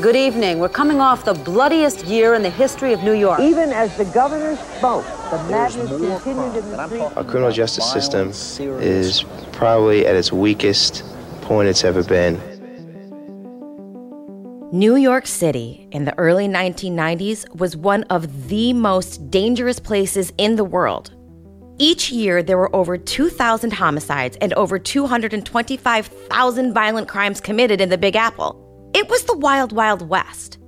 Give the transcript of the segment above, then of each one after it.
Good evening. We're coming off the bloodiest year in the history of New York. Even as the governor spoke, the madness continued in the streets. Our criminal justice system is probably at its weakest point it's ever been. New York City in the early 1990s was one of the most dangerous places in the world. Each year, there were over 2,000 homicides and over 225,000 violent crimes committed in the Big Apple. It was the wild, wild west.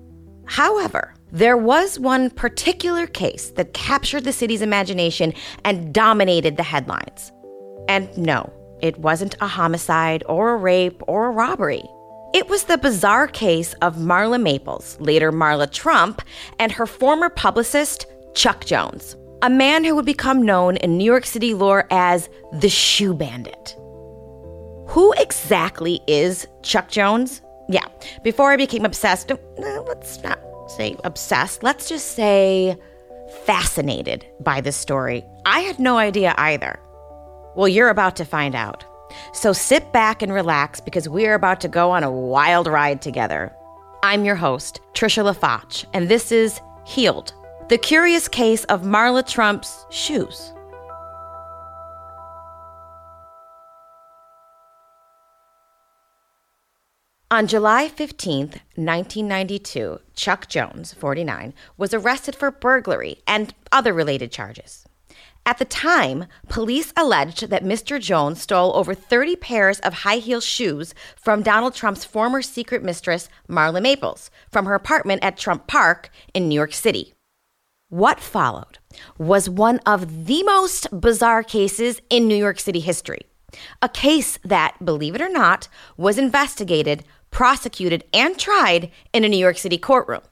However, there was one particular case that captured the city's imagination and dominated the headlines. And no, it wasn't a homicide or a rape or a robbery. It was the bizarre case of Marla Maples, later Marla Trump, and her former publicist, Chuck Jones, a man who would become known in New York City lore as the Shoe Bandit. Who exactly is Chuck Jones? Yeah, before I became obsessed, uh, let's not say obsessed, let's just say fascinated by this story. I had no idea either. Well, you're about to find out. So sit back and relax because we're about to go on a wild ride together. I'm your host, Trisha LaFache, and this is Heeled, the curious case of Marla Trump's shoes. On July 15, 1992, Chuck Jones, 49, was arrested for burglary and other related charges. At the time, police alleged that Mr. Jones stole over 30 pairs of high heel shoes from Donald Trump's former secret mistress, Marla Maples, from her apartment at Trump Parc in New York City. What followed was one of the most bizarre cases in New York City history. A case that, believe it or not, was investigated, prosecuted, and tried in a New York City courtroom.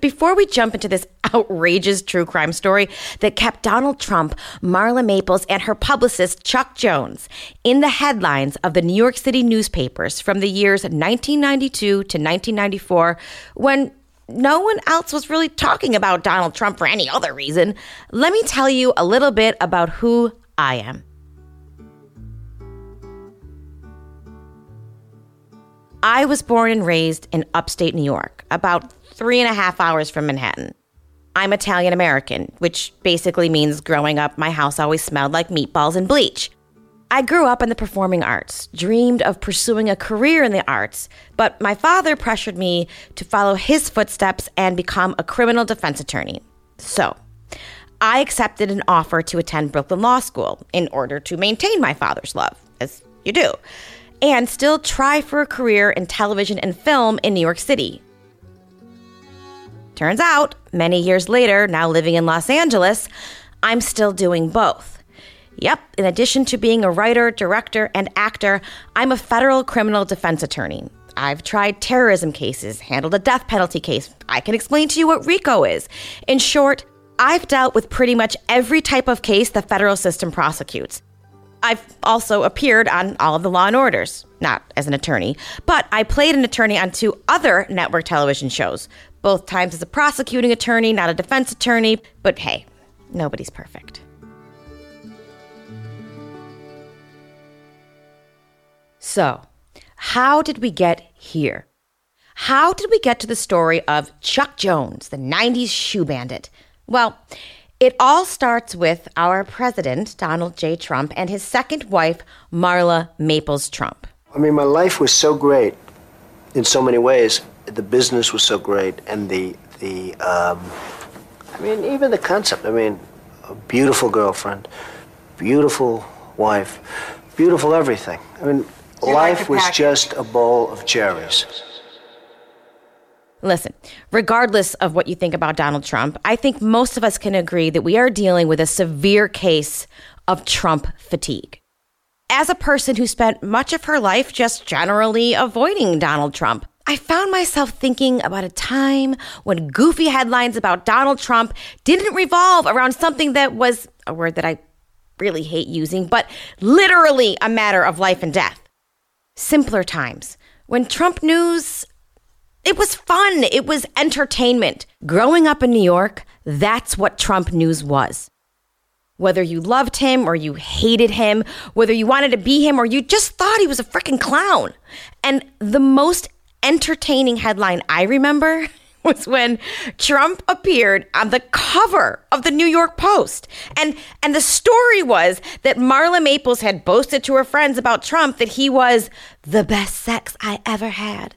Before we jump into this outrageous true crime story that kept Donald Trump, Marla Maples, and her publicist Chuck Jones in the headlines of the New York City newspapers from the years 1992 to 1994, when no one else was really talking about Donald Trump for any other reason, let me tell you a little bit about who I am. I was born and raised in upstate New York, about three and a half hours from Manhattan. I'm Italian American, which basically means growing up, my house always smelled like meatballs and bleach. I grew up in the performing arts, dreamed of pursuing a career in the arts, but my father pressured me to follow his footsteps and become a criminal defense attorney. So, I accepted an offer to attend Brooklyn Law School in order to maintain my father's love, as you do, and still try for a career in television and film in New York City, Turns out, many years later, now living in Los Angeles, I'm still doing both. Yep, in addition to being a writer, director, and actor, I'm a federal criminal defense attorney. I've tried terrorism cases, handled a death penalty case. I can explain to you what RICO is. In short, I've dealt with pretty much every type of case the federal system prosecutes. I've also appeared on all of the Law and Orders, not as an attorney, but I played an attorney on two other network television shows, both times as a prosecuting attorney, not a defense attorney, but hey, nobody's perfect. So, how did we get here? How did we get to the story of Chuck Jones, the 90s shoe bandit? Well, it all starts with our president, Donald J. Trump, and his second wife, Marla Maples Trump. I mean, my life was so great in so many ways. The business was so great, and the the um, I mean, even the concept. I mean, a beautiful girlfriend, beautiful wife, beautiful everything. I mean, life was just a bowl of cherries. Listen, regardless of what you think about Donald Trump, I think most of us can agree that we are dealing with a severe case of Trump fatigue. As a person who spent much of her life just generally avoiding Donald Trump, I found myself thinking about a time when goofy headlines about Donald Trump didn't revolve around something that was a word that I really hate using, but literally a matter of life and death. Simpler times when Trump news it was fun. It was entertainment. Growing up in New York, that's what Trump news was. Whether you loved him or you hated him, whether you wanted to be him or you just thought he was a freaking clown. And the most entertaining headline I remember was when Trump appeared on the cover of the New York Post. And and the story was that Marla Maples had boasted to her friends about Trump that he was the best sex I ever had.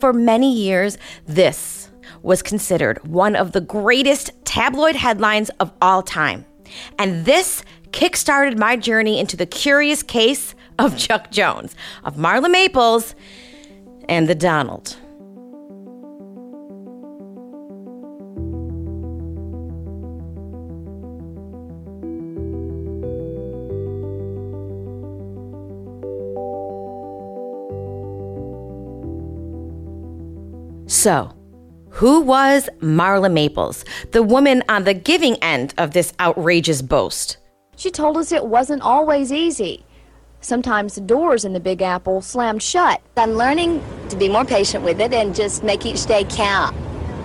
For many years, this was considered one of the greatest tabloid headlines of all time. And this kickstarted my journey into the curious case of Chuck Jones, of Marla Maples, and the Donald. So, who was Marla Maples, the woman on the giving end of this outrageous boast? She told us it wasn't always easy. Sometimes the doors in the Big Apple slammed shut. I'm learning to be more patient with it and just make each day count.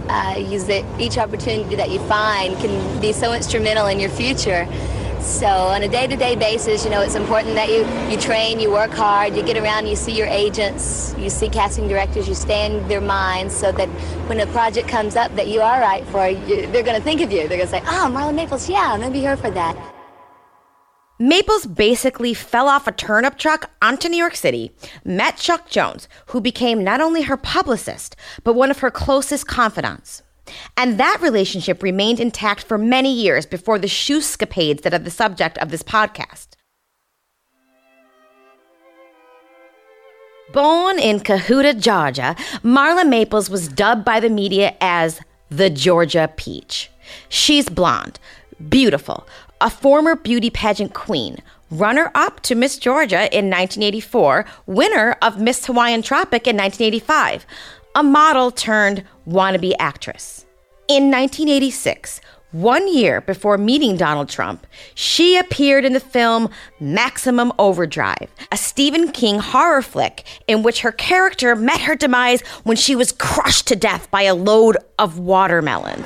Uh, use that each opportunity that you find can be so instrumental in your future. So on a day-to-day basis, you know, it's important that you, you train, you work hard, you get around, you see your agents, you see casting directors, you stay in their minds so that when a project comes up that you are right for, you, they're going to think of you. They're going to say, oh, Marla Maples, yeah, I'm going to be here for that. Maples basically fell off a turnip truck onto New York City, met Chuck Jones, who became not only her publicist, but one of her closest confidants. And that relationship remained intact for many years before the shoe shoescapades that are the subject of this podcast. Born in Cohutta, Georgia, Marla Maples was dubbed by the media as the Georgia Peach. She's blonde, beautiful, a former beauty pageant queen, runner up to Miss Georgia in 1984, winner of Miss Hawaiian Tropic in 1985, a model turned wannabe actress. In 1986, one year before meeting Donald Trump, she appeared in the film Maximum Overdrive, a Stephen King horror flick in which her character met her demise when she was crushed to death by a load of watermelons.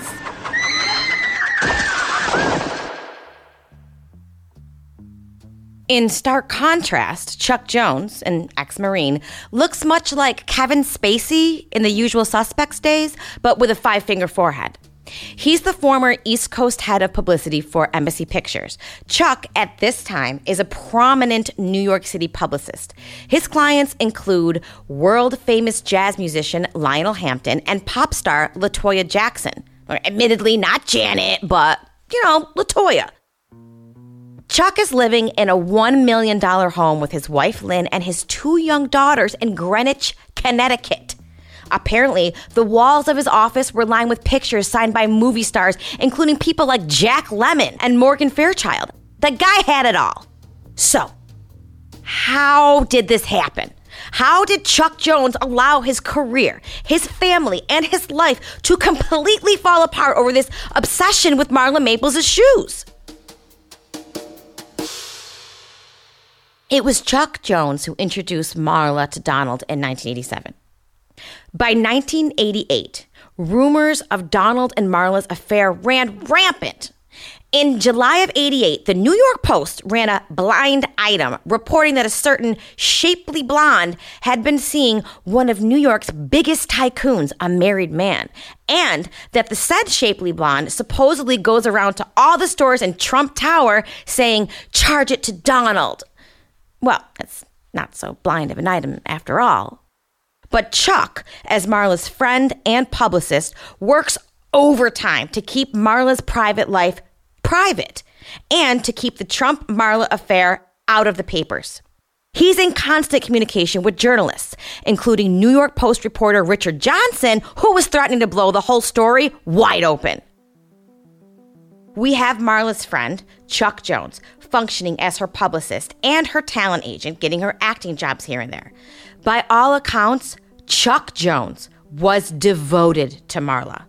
In stark contrast, Chuck Jones, an ex Marine, looks much like Kevin Spacey in the usual suspects days, but with a five finger forehead. He's the former East Coast head of publicity for Embassy Pictures. Chuck, at this time, is a prominent New York City publicist. His clients include world famous jazz musician Lionel Hampton and pop star Latoya Jackson. Admittedly, not Janet, but, you know, Latoya. Chuck is living in a $1 million home with his wife Lynn and his two young daughters in Greenwich, Connecticut. Apparently, the walls of his office were lined with pictures signed by movie stars, including people like Jack Lemmon and Morgan Fairchild. The guy had it all. So, how did this happen? How did Chuck Jones allow his career, his family, and his life to completely fall apart over this obsession with Marla Maples' shoes? It was Chuck Jones who introduced Marla to Donald in 1987. By 1988, rumors of Donald and Marla's affair ran rampant. In July of 88, the New York Post ran a blind item reporting that a certain shapely blonde had been seeing one of New York's biggest tycoons, a married man, and that the said shapely blonde supposedly goes around to all the stores in Trump Tower saying, charge it to Donald. Well, it's not so blind of an item after all. But Chuck, as Marla's friend and publicist, works overtime to keep Marla's private life private and to keep the Trump Marla affair out of the papers. He's in constant communication with journalists, including New York Post reporter Richard Johnson, who was threatening to blow the whole story wide open. We have Marla's friend, Chuck Jones, functioning as her publicist and her talent agent, getting her acting jobs here and there. By all accounts, Chuck Jones was devoted to Marla.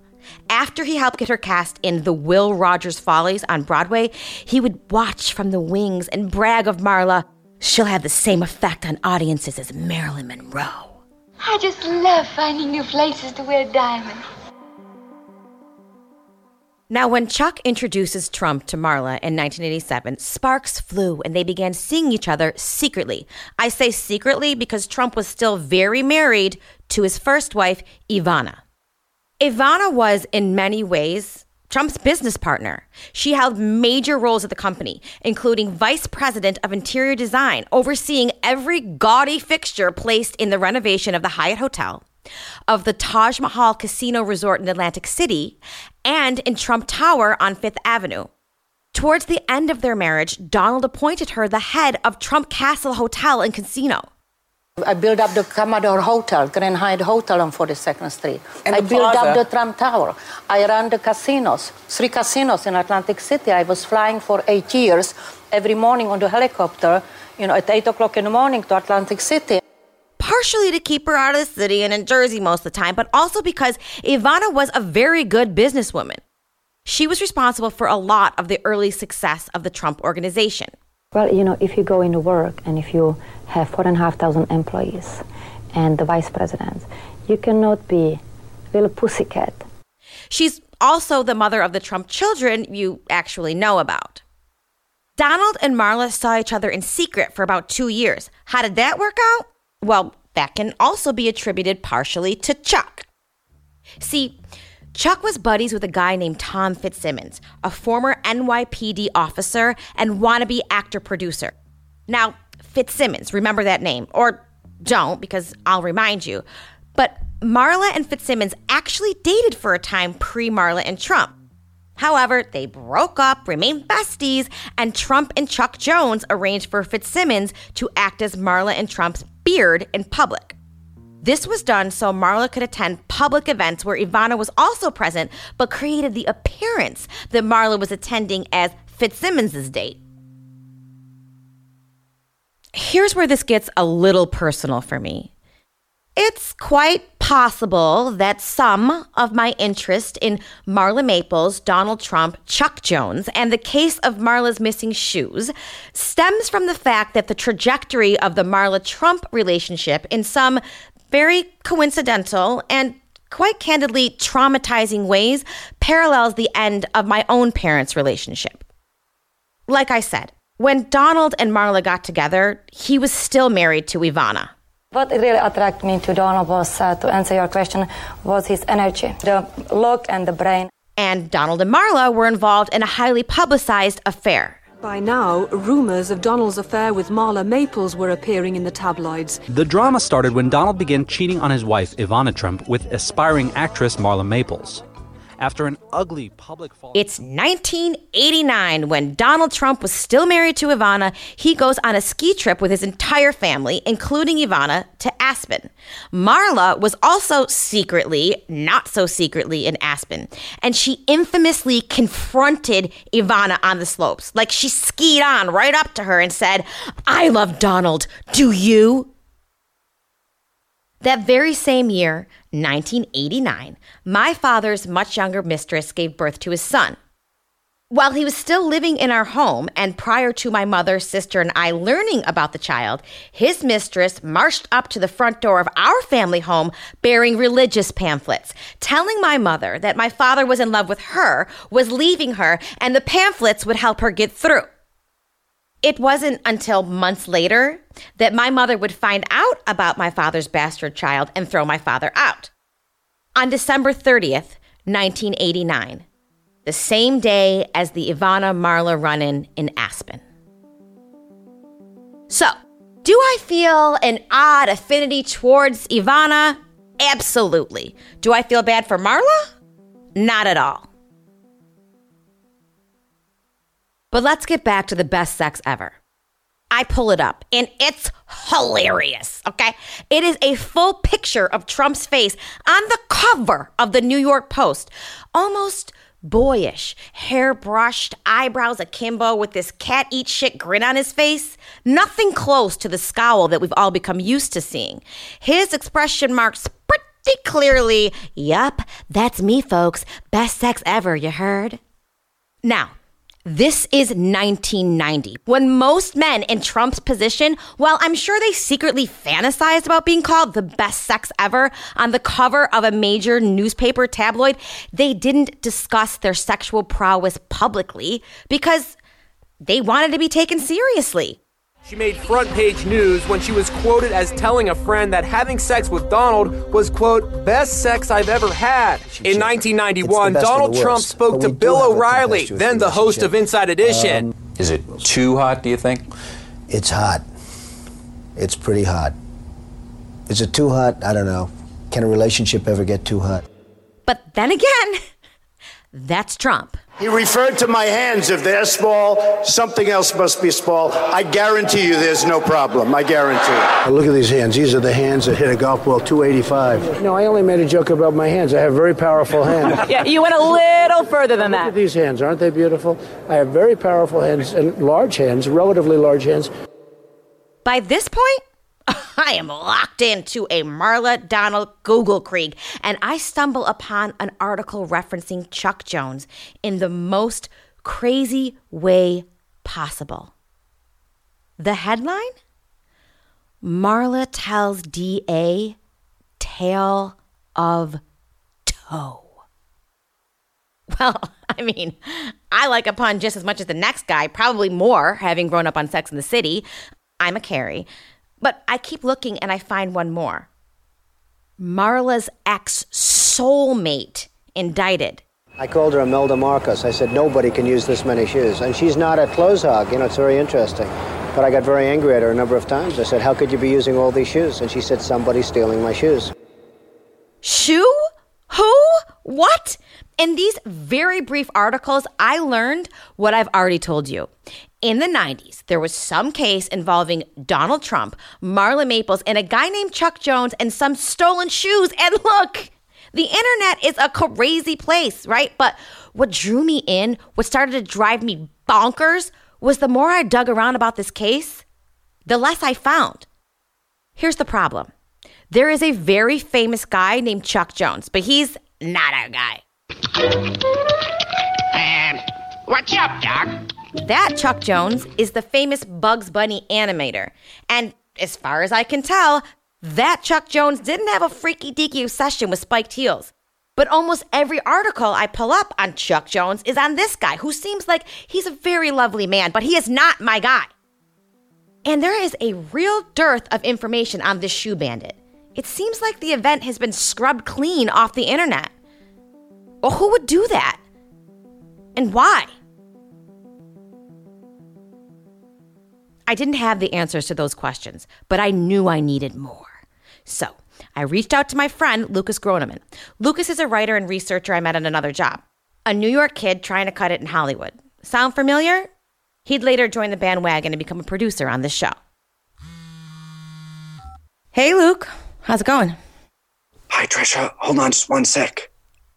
After he helped get her cast in The Will Rogers Follies on Broadway, he would watch from the wings and brag of Marla. She'll have the same effect on audiences as Marilyn Monroe. I just love finding new places to wear diamonds. Now, when Chuck introduces Trump to Marla in 1987, sparks flew and they began seeing each other secretly. I say secretly because Trump was still very married to his first wife, Ivana. Ivana was, in many ways, Trump's business partner. She held major roles at the company, including vice president of interior design, overseeing every gaudy fixture placed in the renovation of the Hyatt Hotel, of the Taj Mahal Casino Resort in Atlantic City, and in Trump Tower on Fifth Avenue. Towards the end of their marriage, Donald appointed her the head of Trump Castle Hotel and Casino. I built up the Commodore Hotel, Grand Hyatt Hotel on 42nd Street. And I built plaza. up the Trump Tower. I ran the casinos, three casinos in Atlantic City. I was flying for eight years every morning on the helicopter, you know, at 8 o'clock in the morning to Atlantic City. Partially to keep her out of the city and in Jersey most of the time, but also because Ivana was a very good businesswoman. She was responsible for a lot of the early success of the Trump organization. Well, you know, if you go into work and if you have four and a half thousand employees and the vice president, you cannot be little pussycat. She's also the mother of the Trump children you actually know about. Donald and Marla saw each other in secret for about two years. How did that work out? Well, that can also be attributed partially to Chuck. See, Chuck was buddies with a guy named Tom Fitzsimmons, a former NYPD officer and wannabe actor producer. Now, Fitzsimmons, remember that name, or don't because I'll remind you. But Marla and Fitzsimmons actually dated for a time pre Marla and Trump. However, they broke up, remained besties, and Trump and Chuck Jones arranged for Fitzsimmons to act as Marla and Trump's beard in public. This was done so Marla could attend public events where Ivana was also present, but created the appearance that Marla was attending as Fitzsimmons' date. Here's where this gets a little personal for me. It's quite possible that some of my interest in Marla Maples, Donald Trump, Chuck Jones, and the case of Marla's missing shoes stems from the fact that the trajectory of the Marla Trump relationship, in some very coincidental and quite candidly traumatizing ways, parallels the end of my own parents' relationship. Like I said, when Donald and Marla got together, he was still married to Ivana. What really attracted me to Donald was, uh, to answer your question, was his energy, the look and the brain. and Donald and Marla were involved in a highly publicized affair. By now, rumours of Donald's affair with Marla Maples were appearing in the tabloids. The drama started when Donald began cheating on his wife, Ivana Trump, with aspiring actress Marla Maples. After an ugly public fall. It's 1989 when Donald Trump was still married to Ivana. He goes on a ski trip with his entire family, including Ivana, to Aspen. Marla was also secretly, not so secretly, in Aspen, and she infamously confronted Ivana on the slopes. Like she skied on right up to her and said, I love Donald. Do you? That very same year, 1989, my father's much younger mistress gave birth to his son. While he was still living in our home, and prior to my mother, sister, and I learning about the child, his mistress marched up to the front door of our family home bearing religious pamphlets, telling my mother that my father was in love with her, was leaving her, and the pamphlets would help her get through. It wasn't until months later that my mother would find out about my father's bastard child and throw my father out. On December 30th, 1989, the same day as the Ivana Marla run in in Aspen. So, do I feel an odd affinity towards Ivana? Absolutely. Do I feel bad for Marla? Not at all. But let's get back to the best sex ever. I pull it up and it's hilarious, okay? It is a full picture of Trump's face on the cover of the New York Post. Almost boyish, hair brushed, eyebrows akimbo with this cat eat shit grin on his face. Nothing close to the scowl that we've all become used to seeing. His expression marks pretty clearly, yup, that's me, folks. Best sex ever, you heard? Now, This is 1990, when most men in Trump's position, while I'm sure they secretly fantasized about being called the best sex ever on the cover of a major newspaper tabloid, they didn't discuss their sexual prowess publicly because they wanted to be taken seriously. She made front page news when she was quoted as telling a friend that having sex with Donald was, quote, best sex I've ever had. In 1991, Donald Trump spoke to Bill O'Reilly, then the host of Inside Edition. Um, is it too hot, do you think? It's hot. It's pretty hot. Is it too hot? I don't know. Can a relationship ever get too hot? But then again, that's Trump. He referred to my hands. If they're small, something else must be small. I guarantee you there's no problem. I guarantee. Look at these hands. These are the hands that hit a golf ball 285. No, I only made a joke about my hands. I have very powerful hands. yeah, you went a little further than Look that. at these hands. Aren't they beautiful? I have very powerful hands and large hands, relatively large hands. By this point, I am locked into a Marla Donald Google Krieg, and I stumble upon an article referencing Chuck Jones in the most crazy way possible. The headline Marla tells DA Tale of Toe. Well, I mean, I like a pun just as much as the next guy, probably more, having grown up on Sex in the City. I'm a Carrie. But I keep looking and I find one more. Marla's ex soulmate indicted. I called her Imelda Marcos. I said, nobody can use this many shoes. And she's not a clothes hog. You know, it's very interesting. But I got very angry at her a number of times. I said, how could you be using all these shoes? And she said, somebody's stealing my shoes. Shoe? Who? What? In these very brief articles, I learned what I've already told you. In the 90s, there was some case involving Donald Trump, Marla Maples, and a guy named Chuck Jones and some stolen shoes. And look, the internet is a crazy place, right? But what drew me in, what started to drive me bonkers, was the more I dug around about this case, the less I found. Here's the problem there is a very famous guy named Chuck Jones, but he's not our guy. Um, what's up, Doc? That Chuck Jones is the famous Bugs Bunny animator. And as far as I can tell, that Chuck Jones didn't have a freaky deaky obsession with spiked heels. But almost every article I pull up on Chuck Jones is on this guy, who seems like he's a very lovely man, but he is not my guy. And there is a real dearth of information on this shoe bandit. It seems like the event has been scrubbed clean off the internet. Well, who would do that? And why? I didn't have the answers to those questions, but I knew I needed more. So I reached out to my friend, Lucas Groneman. Lucas is a writer and researcher I met at another job, a New York kid trying to cut it in Hollywood. Sound familiar? He'd later join the bandwagon and become a producer on this show. Hey, Luke. How's it going? Hi, Trisha. Hold on just one sec.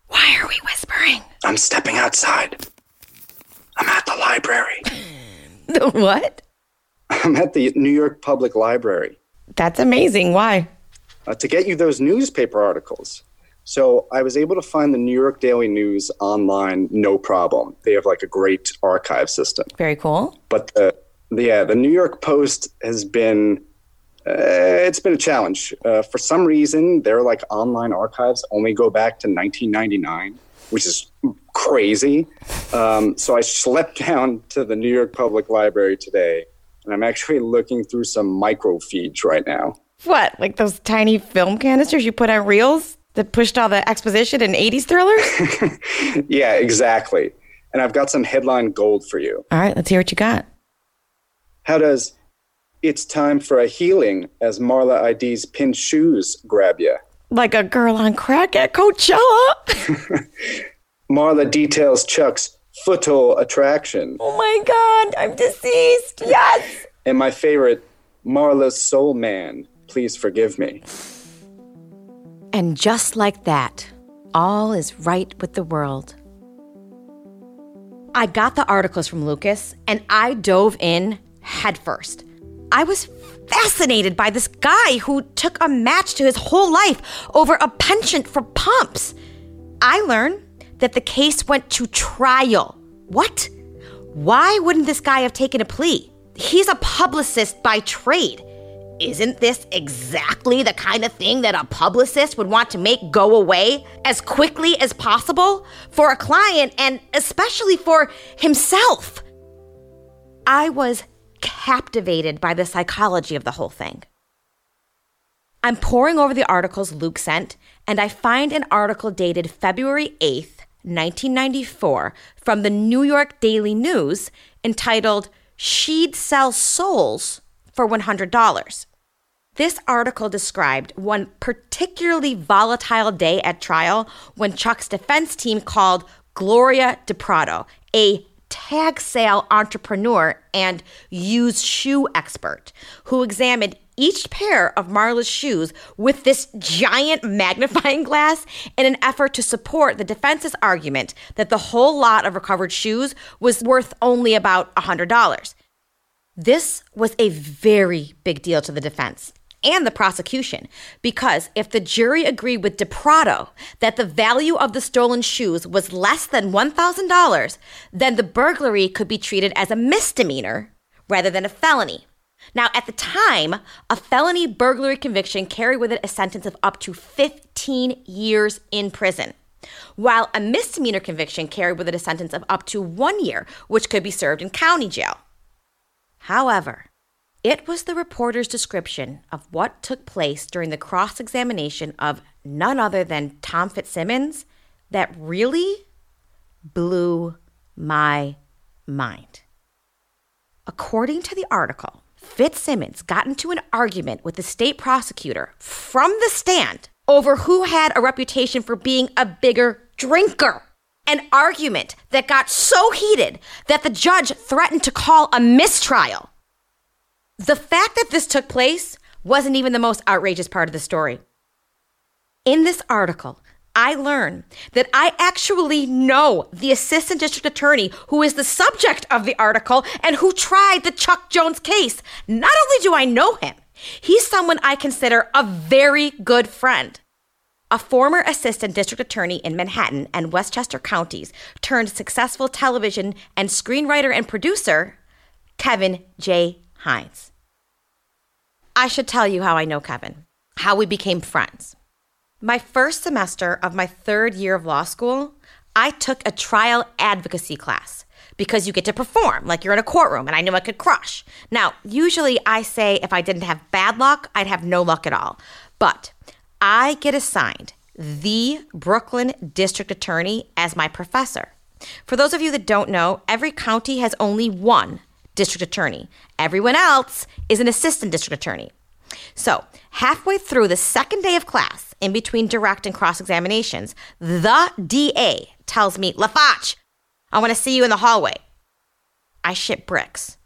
Why are we whispering? I'm stepping outside. I'm at the library. The what? I'm at the New York Public Library That's amazing. Why? uh, to get you those newspaper articles. So I was able to find the New York Daily News online, no problem. They have like a great archive system. Very cool. But the, yeah, the New York Post has been uh, it's been a challenge. Uh, for some reason, their like online archives only go back to 1999, which is crazy. Um, so I slept down to the New York Public Library today, and I'm actually looking through some microfiche right now. What? Like those tiny film canisters you put on reels that pushed all the exposition in 80s thrillers? yeah, exactly. And I've got some headline gold for you. all right, let's hear what you got. How does "It's time for a healing" as Marla ID's pinned shoes grab you? Like a girl on crack at Coachella. Marla details Chuck's footle attraction. oh my God, I'm deceased. Yes. And my favorite, Marla's soul man. Please forgive me. And just like that, all is right with the world. I got the articles from Lucas and I dove in headfirst. I was fascinated by this guy who took a match to his whole life over a penchant for pumps. I learned that the case went to trial. What? Why wouldn't this guy have taken a plea? He's a publicist by trade. Isn't this exactly the kind of thing that a publicist would want to make go away as quickly as possible for a client and especially for himself? I was captivated by the psychology of the whole thing. I'm poring over the articles Luke sent, and I find an article dated February 8th, 1994, from the New York Daily News entitled She'd Sell Souls for $100. This article described one particularly volatile day at trial when Chuck's defense team called Gloria DePrado, a tag sale entrepreneur and used shoe expert who examined each pair of Marla's shoes with this giant magnifying glass in an effort to support the defense's argument that the whole lot of recovered shoes was worth only about $100. This was a very big deal to the defense and the prosecution because if the jury agreed with DePrado that the value of the stolen shoes was less than $1,000, then the burglary could be treated as a misdemeanor rather than a felony. Now, at the time, a felony burglary conviction carried with it a sentence of up to 15 years in prison, while a misdemeanor conviction carried with it a sentence of up to one year, which could be served in county jail. However, it was the reporter's description of what took place during the cross examination of none other than Tom Fitzsimmons that really blew my mind. According to the article, Fitzsimmons got into an argument with the state prosecutor from the stand over who had a reputation for being a bigger drinker. An argument that got so heated that the judge threatened to call a mistrial. The fact that this took place wasn't even the most outrageous part of the story. In this article, I learn that I actually know the assistant district attorney who is the subject of the article and who tried the Chuck Jones case. Not only do I know him, he's someone I consider a very good friend. A former assistant district attorney in Manhattan and Westchester counties turned successful television and screenwriter and producer, Kevin J. Hynes. I should tell you how I know Kevin, how we became friends. My first semester of my third year of law school, I took a trial advocacy class because you get to perform like you're in a courtroom, and I knew I could crush. Now, usually I say if I didn't have bad luck, I'd have no luck at all. But I get assigned the Brooklyn District Attorney as my professor. For those of you that don't know, every county has only one district attorney. Everyone else is an assistant district attorney. So, halfway through the second day of class, in between direct and cross examinations, the DA tells me, LaFache, I want to see you in the hallway. I shit bricks.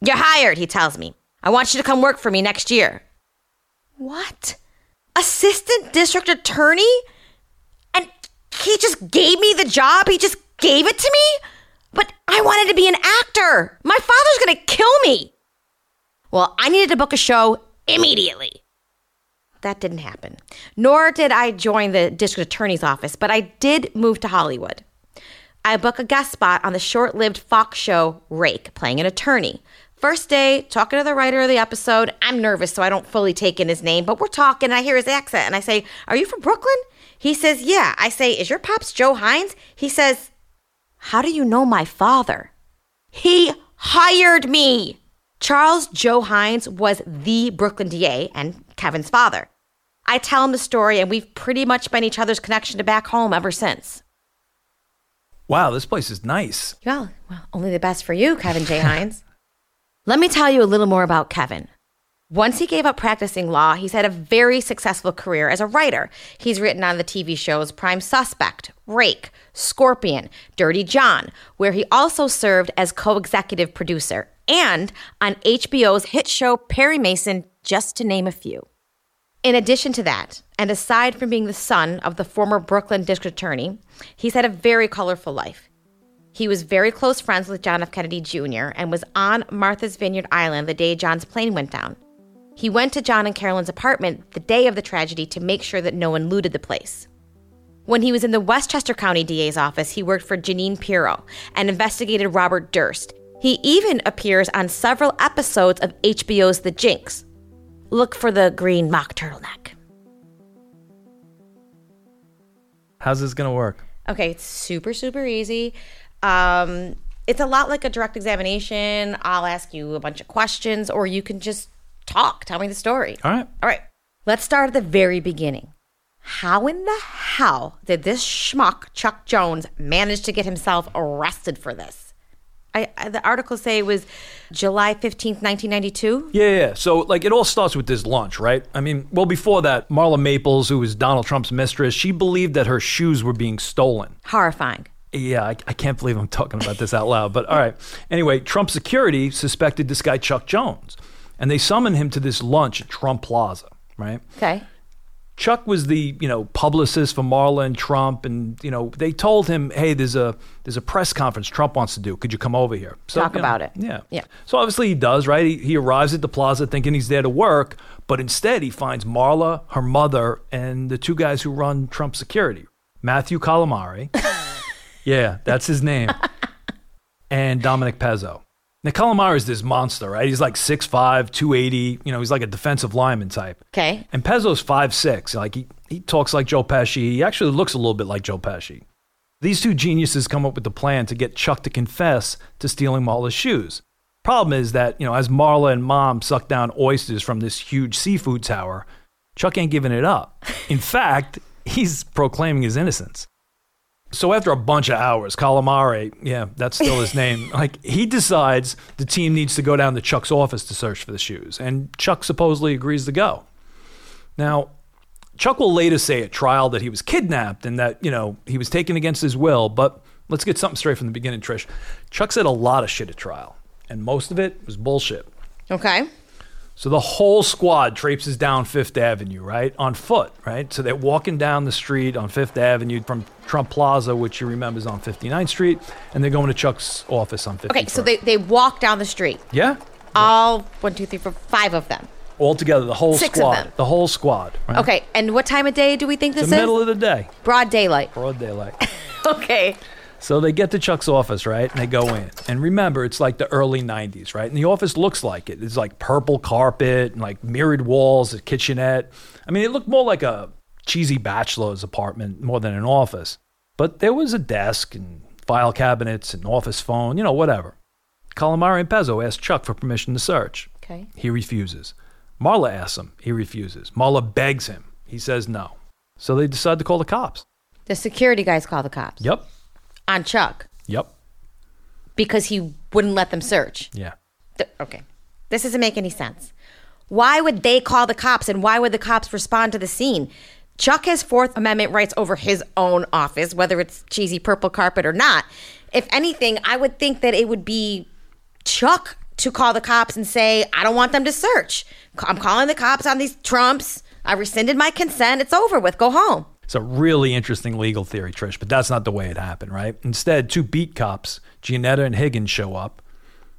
You're hired, he tells me. I want you to come work for me next year. What? Assistant district attorney? And he just gave me the job? He just gave it to me? But I wanted to be an actor. My father's to kill me. Well, I needed to book a show immediately. That didn't happen. Nor did I join the district attorney's office, but I did move to Hollywood. I book a guest spot on the short lived Fox show Rake, playing an attorney. First day, talking to the writer of the episode. I'm nervous, so I don't fully take in his name, but we're talking. I hear his accent, and I say, Are you from Brooklyn? He says, Yeah. I say, Is your pops Joe Hynes? He says, How do you know my father? He hired me. Charles Joe Hynes was the Brooklyn DA and Kevin's father. I tell him the story, and we've pretty much been each other's connection to back home ever since. Wow, this place is nice. Well, well only the best for you, Kevin J. Hynes. Let me tell you a little more about Kevin. Once he gave up practicing law, he's had a very successful career as a writer. He's written on the TV shows Prime Suspect, Rake, Scorpion, Dirty John, where he also served as co executive producer, and on HBO's hit show Perry Mason, just to name a few. In addition to that, and aside from being the son of the former Brooklyn district attorney, he's had a very colorful life. He was very close friends with John F. Kennedy Jr. and was on Martha's Vineyard Island the day John's plane went down. He went to John and Carolyn's apartment the day of the tragedy to make sure that no one looted the place. When he was in the Westchester County DA's office, he worked for Jeanine Pirro and investigated Robert Durst. He even appears on several episodes of HBO's The Jinx. Look for the green mock turtleneck. How's this gonna work? Okay, it's super, super easy. Um, it's a lot like a direct examination. I'll ask you a bunch of questions, or you can just talk. Tell me the story. All right. All right. Let's start at the very beginning. How in the hell did this schmuck, Chuck Jones, manage to get himself arrested for this? I, I, the articles say it was July 15th, 1992. Yeah, yeah. So, like, it all starts with this lunch, right? I mean, well, before that, Marla Maples, who was Donald Trump's mistress, she believed that her shoes were being stolen. Horrifying. Yeah, I, I can't believe I'm talking about this out loud, but all right. Anyway, Trump security suspected this guy, Chuck Jones, and they summoned him to this lunch at Trump Plaza, right? Okay. Chuck was the you know publicist for Marla and Trump, and you know they told him, "Hey, there's a there's a press conference Trump wants to do. Could you come over here?" So, Talk you know, about it. Yeah, Yeah. So obviously he does, right? He, he arrives at the plaza thinking he's there to work, but instead he finds Marla, her mother, and the two guys who run Trump security, Matthew Calamari. yeah, that's his name, and Dominic Pezzo. Now Calamari is this monster, right? He's like 6'5", 280. You know, he's like a defensive lineman type. Okay. And Pezzo's five six. Like he, he talks like Joe Pesci. He actually looks a little bit like Joe Pesci. These two geniuses come up with the plan to get Chuck to confess to stealing Marla's shoes. Problem is that, you know, as Marla and mom suck down oysters from this huge seafood tower, Chuck ain't giving it up. In fact, he's proclaiming his innocence. So after a bunch of hours, Calamari, yeah, that's still his name. Like he decides the team needs to go down to Chuck's office to search for the shoes, and Chuck supposedly agrees to go. Now, Chuck will later say at trial that he was kidnapped and that, you know, he was taken against his will, but let's get something straight from the beginning, Trish. Chuck said a lot of shit at trial, and most of it was bullshit. Okay. So the whole squad traipses down Fifth Avenue, right? On foot, right? So they're walking down the street on Fifth Avenue from Trump Plaza, which you remember is on 59th Street, and they're going to Chuck's office on 51st. Okay, so they, they walk down the street. Yeah? All one, two, three, four, five of them. All together, the whole Six of squad. them. The whole squad. Right? Okay, and what time of day do we think this It's the is? middle of the day. Broad daylight. Broad daylight. okay. So they get to Chuck's office, right? And they go in. And remember, it's like the early 90s, right? And the office looks like it. It's like purple carpet and like mirrored walls, a kitchenette. I mean, it looked more like a cheesy bachelor's apartment more than an office. But there was a desk and file cabinets and office phone, you know, whatever. Calamari and Pezzo asked Chuck for permission to search. Okay. He refuses. Marla asks him. He refuses. Marla begs him. He says no. So they decide to call the cops. The security guys call the cops Yep. On Chuck Yep. because he wouldn't let them search. Yeah. Th- okay. This doesn't make any sense. Why would they call the cops and why would the cops respond to the scene? Chuck has Fourth Amendment rights over his own office, whether it's cheesy purple carpet or not. If anything, I would think that it would be Chuck to call the cops and say, I don't want them to search. I'm calling the cops on these Trumps. I rescinded my consent. It's over with. Go home. It's a really interesting legal theory, Trish, but that's not the way it happened, right? Instead, two beat cops, Gianetta and Higgins, show up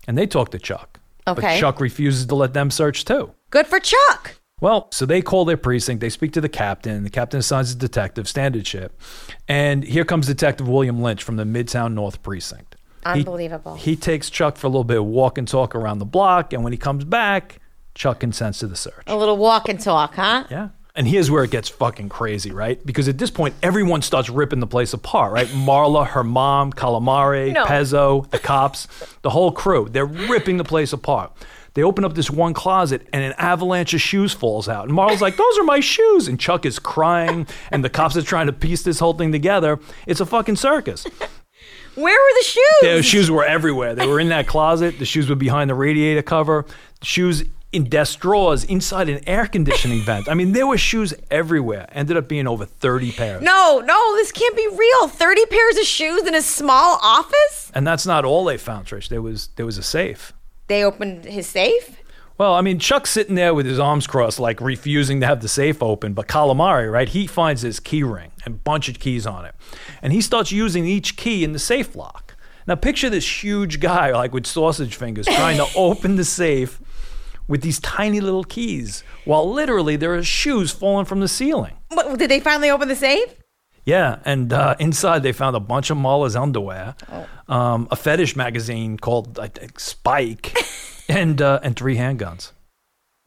and they talk to Chuck. Okay. But Chuck refuses to let them search too. Good for Chuck. Well, so they call their precinct. They speak to the captain. The captain assigns a detective, standard ship. And here comes Detective William Lynch from the Midtown North Precinct. He- Unbelievable. He, takes Chuck for a little bit of walk and talk around the block. And when he comes back, Chuck consents to the search. A little walk and talk, huh? Yeah. And here's where it gets fucking crazy, right? Because at this point, everyone starts ripping the place apart, right? Marla, her mom, Calamari, No. Pezzo, the cops, the whole crew. They're ripping the place apart. They open up this one closet and an avalanche of shoes falls out. And Marla's like, those are my shoes. And Chuck is crying. And the cops are trying to piece this whole thing together. It's a fucking circus. Where were the shoes? The shoes were everywhere. They were in that closet. The shoes were behind the radiator cover. The shoes in desk drawers inside an air conditioning vent. I mean, there were shoes everywhere. Ended up being over 30 pairs. No, no, this can't be real. 30 pairs of shoes in a small office? And that's not all they found, Trish. There was there was a safe. They opened his safe? Well, I mean, Chuck's sitting there with his arms crossed, like refusing to have the safe open. But Calamari, right, he finds his key ring and a bunch of keys on it. And he starts using each key in the safe lock. Now, picture this huge guy, like with sausage fingers, trying to open the safe with these tiny little keys, while literally there are shoes falling from the ceiling. What, did they finally open the safe? Yeah, and uh, inside they found a bunch of Marla's underwear, um, a fetish magazine called I think Spike, and uh, and three handguns.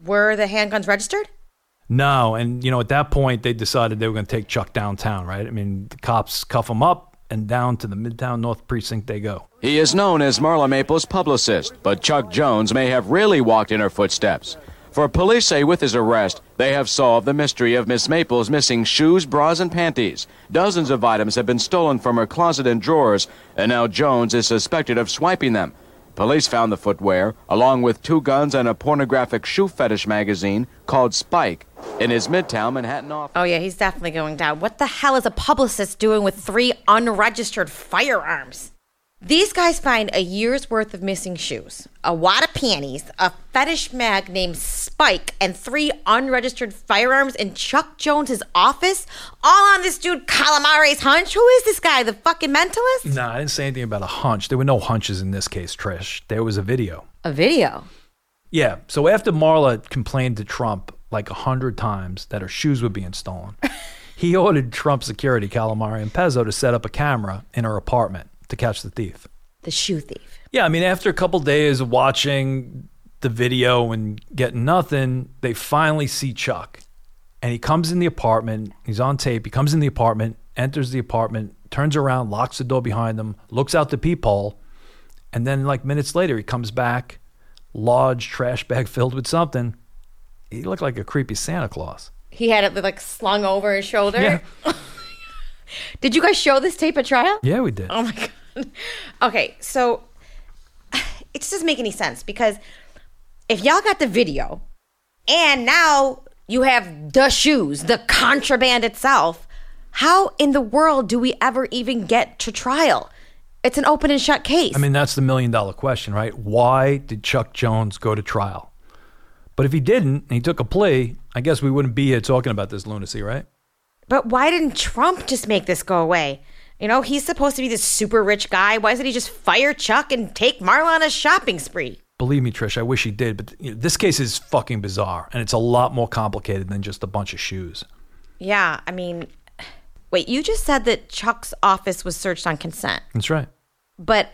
Were the handguns registered? No, and you know at that point they decided they were going to take Chuck downtown. Right? I mean, the cops cuff him up, and down to the Midtown North precinct they go. He is known as Marla Maples' publicist, but Chuck Jones may have really walked in her footsteps. For police say with his arrest, they have solved the mystery of Miss Maples missing shoes, bras, and panties. Dozens of items have been stolen from her closet and drawers, and now Jones is suspected of swiping them. Police found the footwear, along with two guns and a pornographic shoe fetish magazine called Spike, in his Midtown Manhattan office. Oh, yeah, he's definitely going down. What the hell is a publicist doing with three unregistered firearms? These guys find a year's worth of missing shoes, a wad of panties, a fetish mag named Spike, and three unregistered firearms in Chuck Jones's office, all on this dude Calamari's hunch. Who is this guy? The fucking mentalist? No, I didn't say anything about a hunch. There were no hunches in this case, Trish. There was a video. A video? Yeah. So after Marla complained to Trump like a hundred times that her shoes were being stolen, he ordered Trump security, Calamari and Pezzo, to set up a camera in her apartment to catch the thief. The shoe thief. Yeah, I mean, after a couple days of watching the video and getting nothing, they finally see Chuck. And he comes in the apartment. He's on tape. He comes in the apartment, enters the apartment, turns around, locks the door behind him, looks out the peephole. And then, like minutes later, he comes back, large trash bag filled with something. He looked like a creepy Santa Claus. He had it like slung over his shoulder. Yeah. did you guys show this tape at trial? Yeah, we did. Oh my god. Okay, so it just doesn't make any sense because if y'all got the video and now you have the shoes, the contraband itself, how in the world do we ever even get to trial? It's an open and shut case. I mean, that's the million dollar question, right? Why did Chuck Jones go to trial? But if he didn't and he took a plea, I guess we wouldn't be here talking about this lunacy, right? But why didn't Trump just make this go away? You know, he's supposed to be this super rich guy. Why doesn't he just fire Chuck and take Marla on a shopping spree? Believe me, Trish, I wish he did, but you know, this case is fucking bizarre, and it's a lot more complicated than just a bunch of shoes. Yeah, I mean, wait, you just said that Chuck's office was searched on consent. That's right. But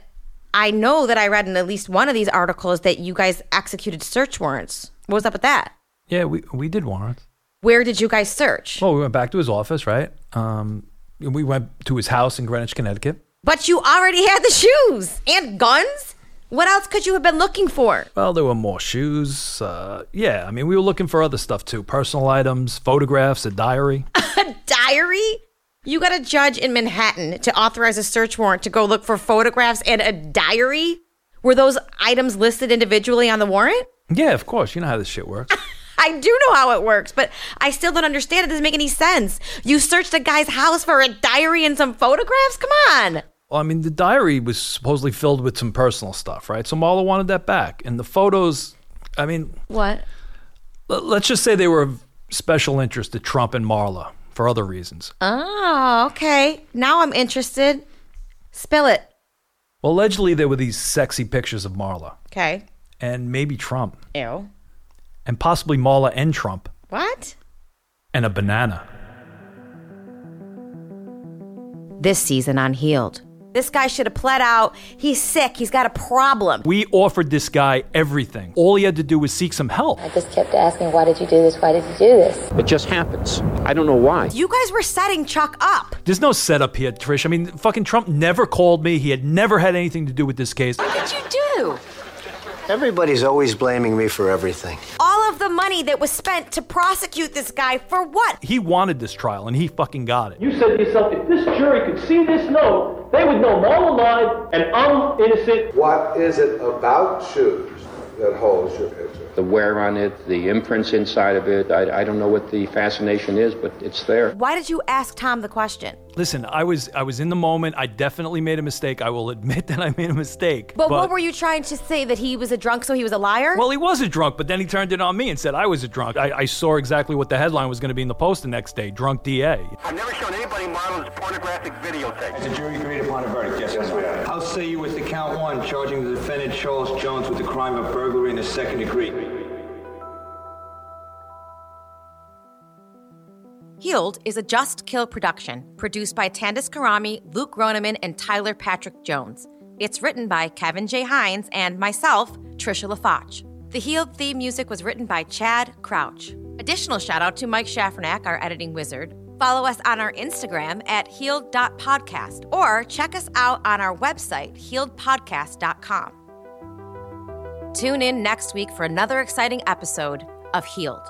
I know that I read in at least one of these articles that you guys executed search warrants. What was up with that? Yeah, we we did warrants. Where did you guys search? Well, we went back to his office, right? Um, we went to his house in Greenwich, Connecticut. But you already had the shoes and guns. What else could you have been looking for? Well, there were more shoes. Uh, yeah, I mean, we were looking for other stuff too personal items, photographs, a diary. A diary? You got a judge in Manhattan to authorize a search warrant to go look for photographs and a diary? Were those items listed individually on the warrant? Yeah, of course. You know how this shit works. I do know how it works, but I still don't understand. It doesn't make any sense. You searched a guy's house for a diary and some photographs? Come on. Well, I mean, the diary was supposedly filled with some personal stuff, right? So Marla wanted that back. And the photos, I mean, What? l- let's just say they were of special interest to Trump and Marla for other reasons. Oh, okay. Now I'm interested. Spill it. Well, allegedly, there were these sexy pictures of Marla Okay. and maybe Trump Ew. And possibly Marla and Trump What? and a banana. This season on Heeled. This guy should have pled out. He's sick. He's got a problem. We offered this guy everything. All he had to do was seek some help. I just kept asking, why did you do this? Why did you do this? It just happens. I don't know why. You guys were setting Chuck up. There's no setup here, Trish. I mean, fucking Trump never called me. He had never had anything to do with this case. What did you do? Everybody's always blaming me for everything. All of the money that was spent to prosecute this guy for what? He wanted this trial and he fucking got it. You said to yourself, if this jury could see this note, they would know Marla lied and I'm innocent. What is it about shoes that holds your picture? The wear on it, the imprints inside of it. I, I don't know what the fascination is, but it's there. Why did you ask Tom the question? Listen, I was I was in the moment. I definitely made a mistake. I will admit that I made a mistake. But, what were you trying to say? That he was a drunk, so he was a liar? Well, he was a drunk, but then he turned it on me and said I was a drunk. I, I saw exactly what the headline was going to be in the Post the next day: "Drunk DA." I've never shown anybody Marlon's pornographic videotape. Has the jury agreed upon a verdict? Yes, yes, we have. How say you with the count one, charging the defendant Charles Jones with the crime of burglary in the second degree? Heeled is a Just Kill production, produced by Tandis Karami, Luke Groneman, and Tyler Patrick Jones. It's written by Kevin J. Hynes and myself, Trisha LaFache. The Heeled theme music was written by Chad Crouch. Additional shout out to Mike Schaffernack, our editing wizard. Follow us on our Instagram at heeled.podcast or check us out on our website, heeledpodcast.com. Tune in next week for another exciting episode of Heeled.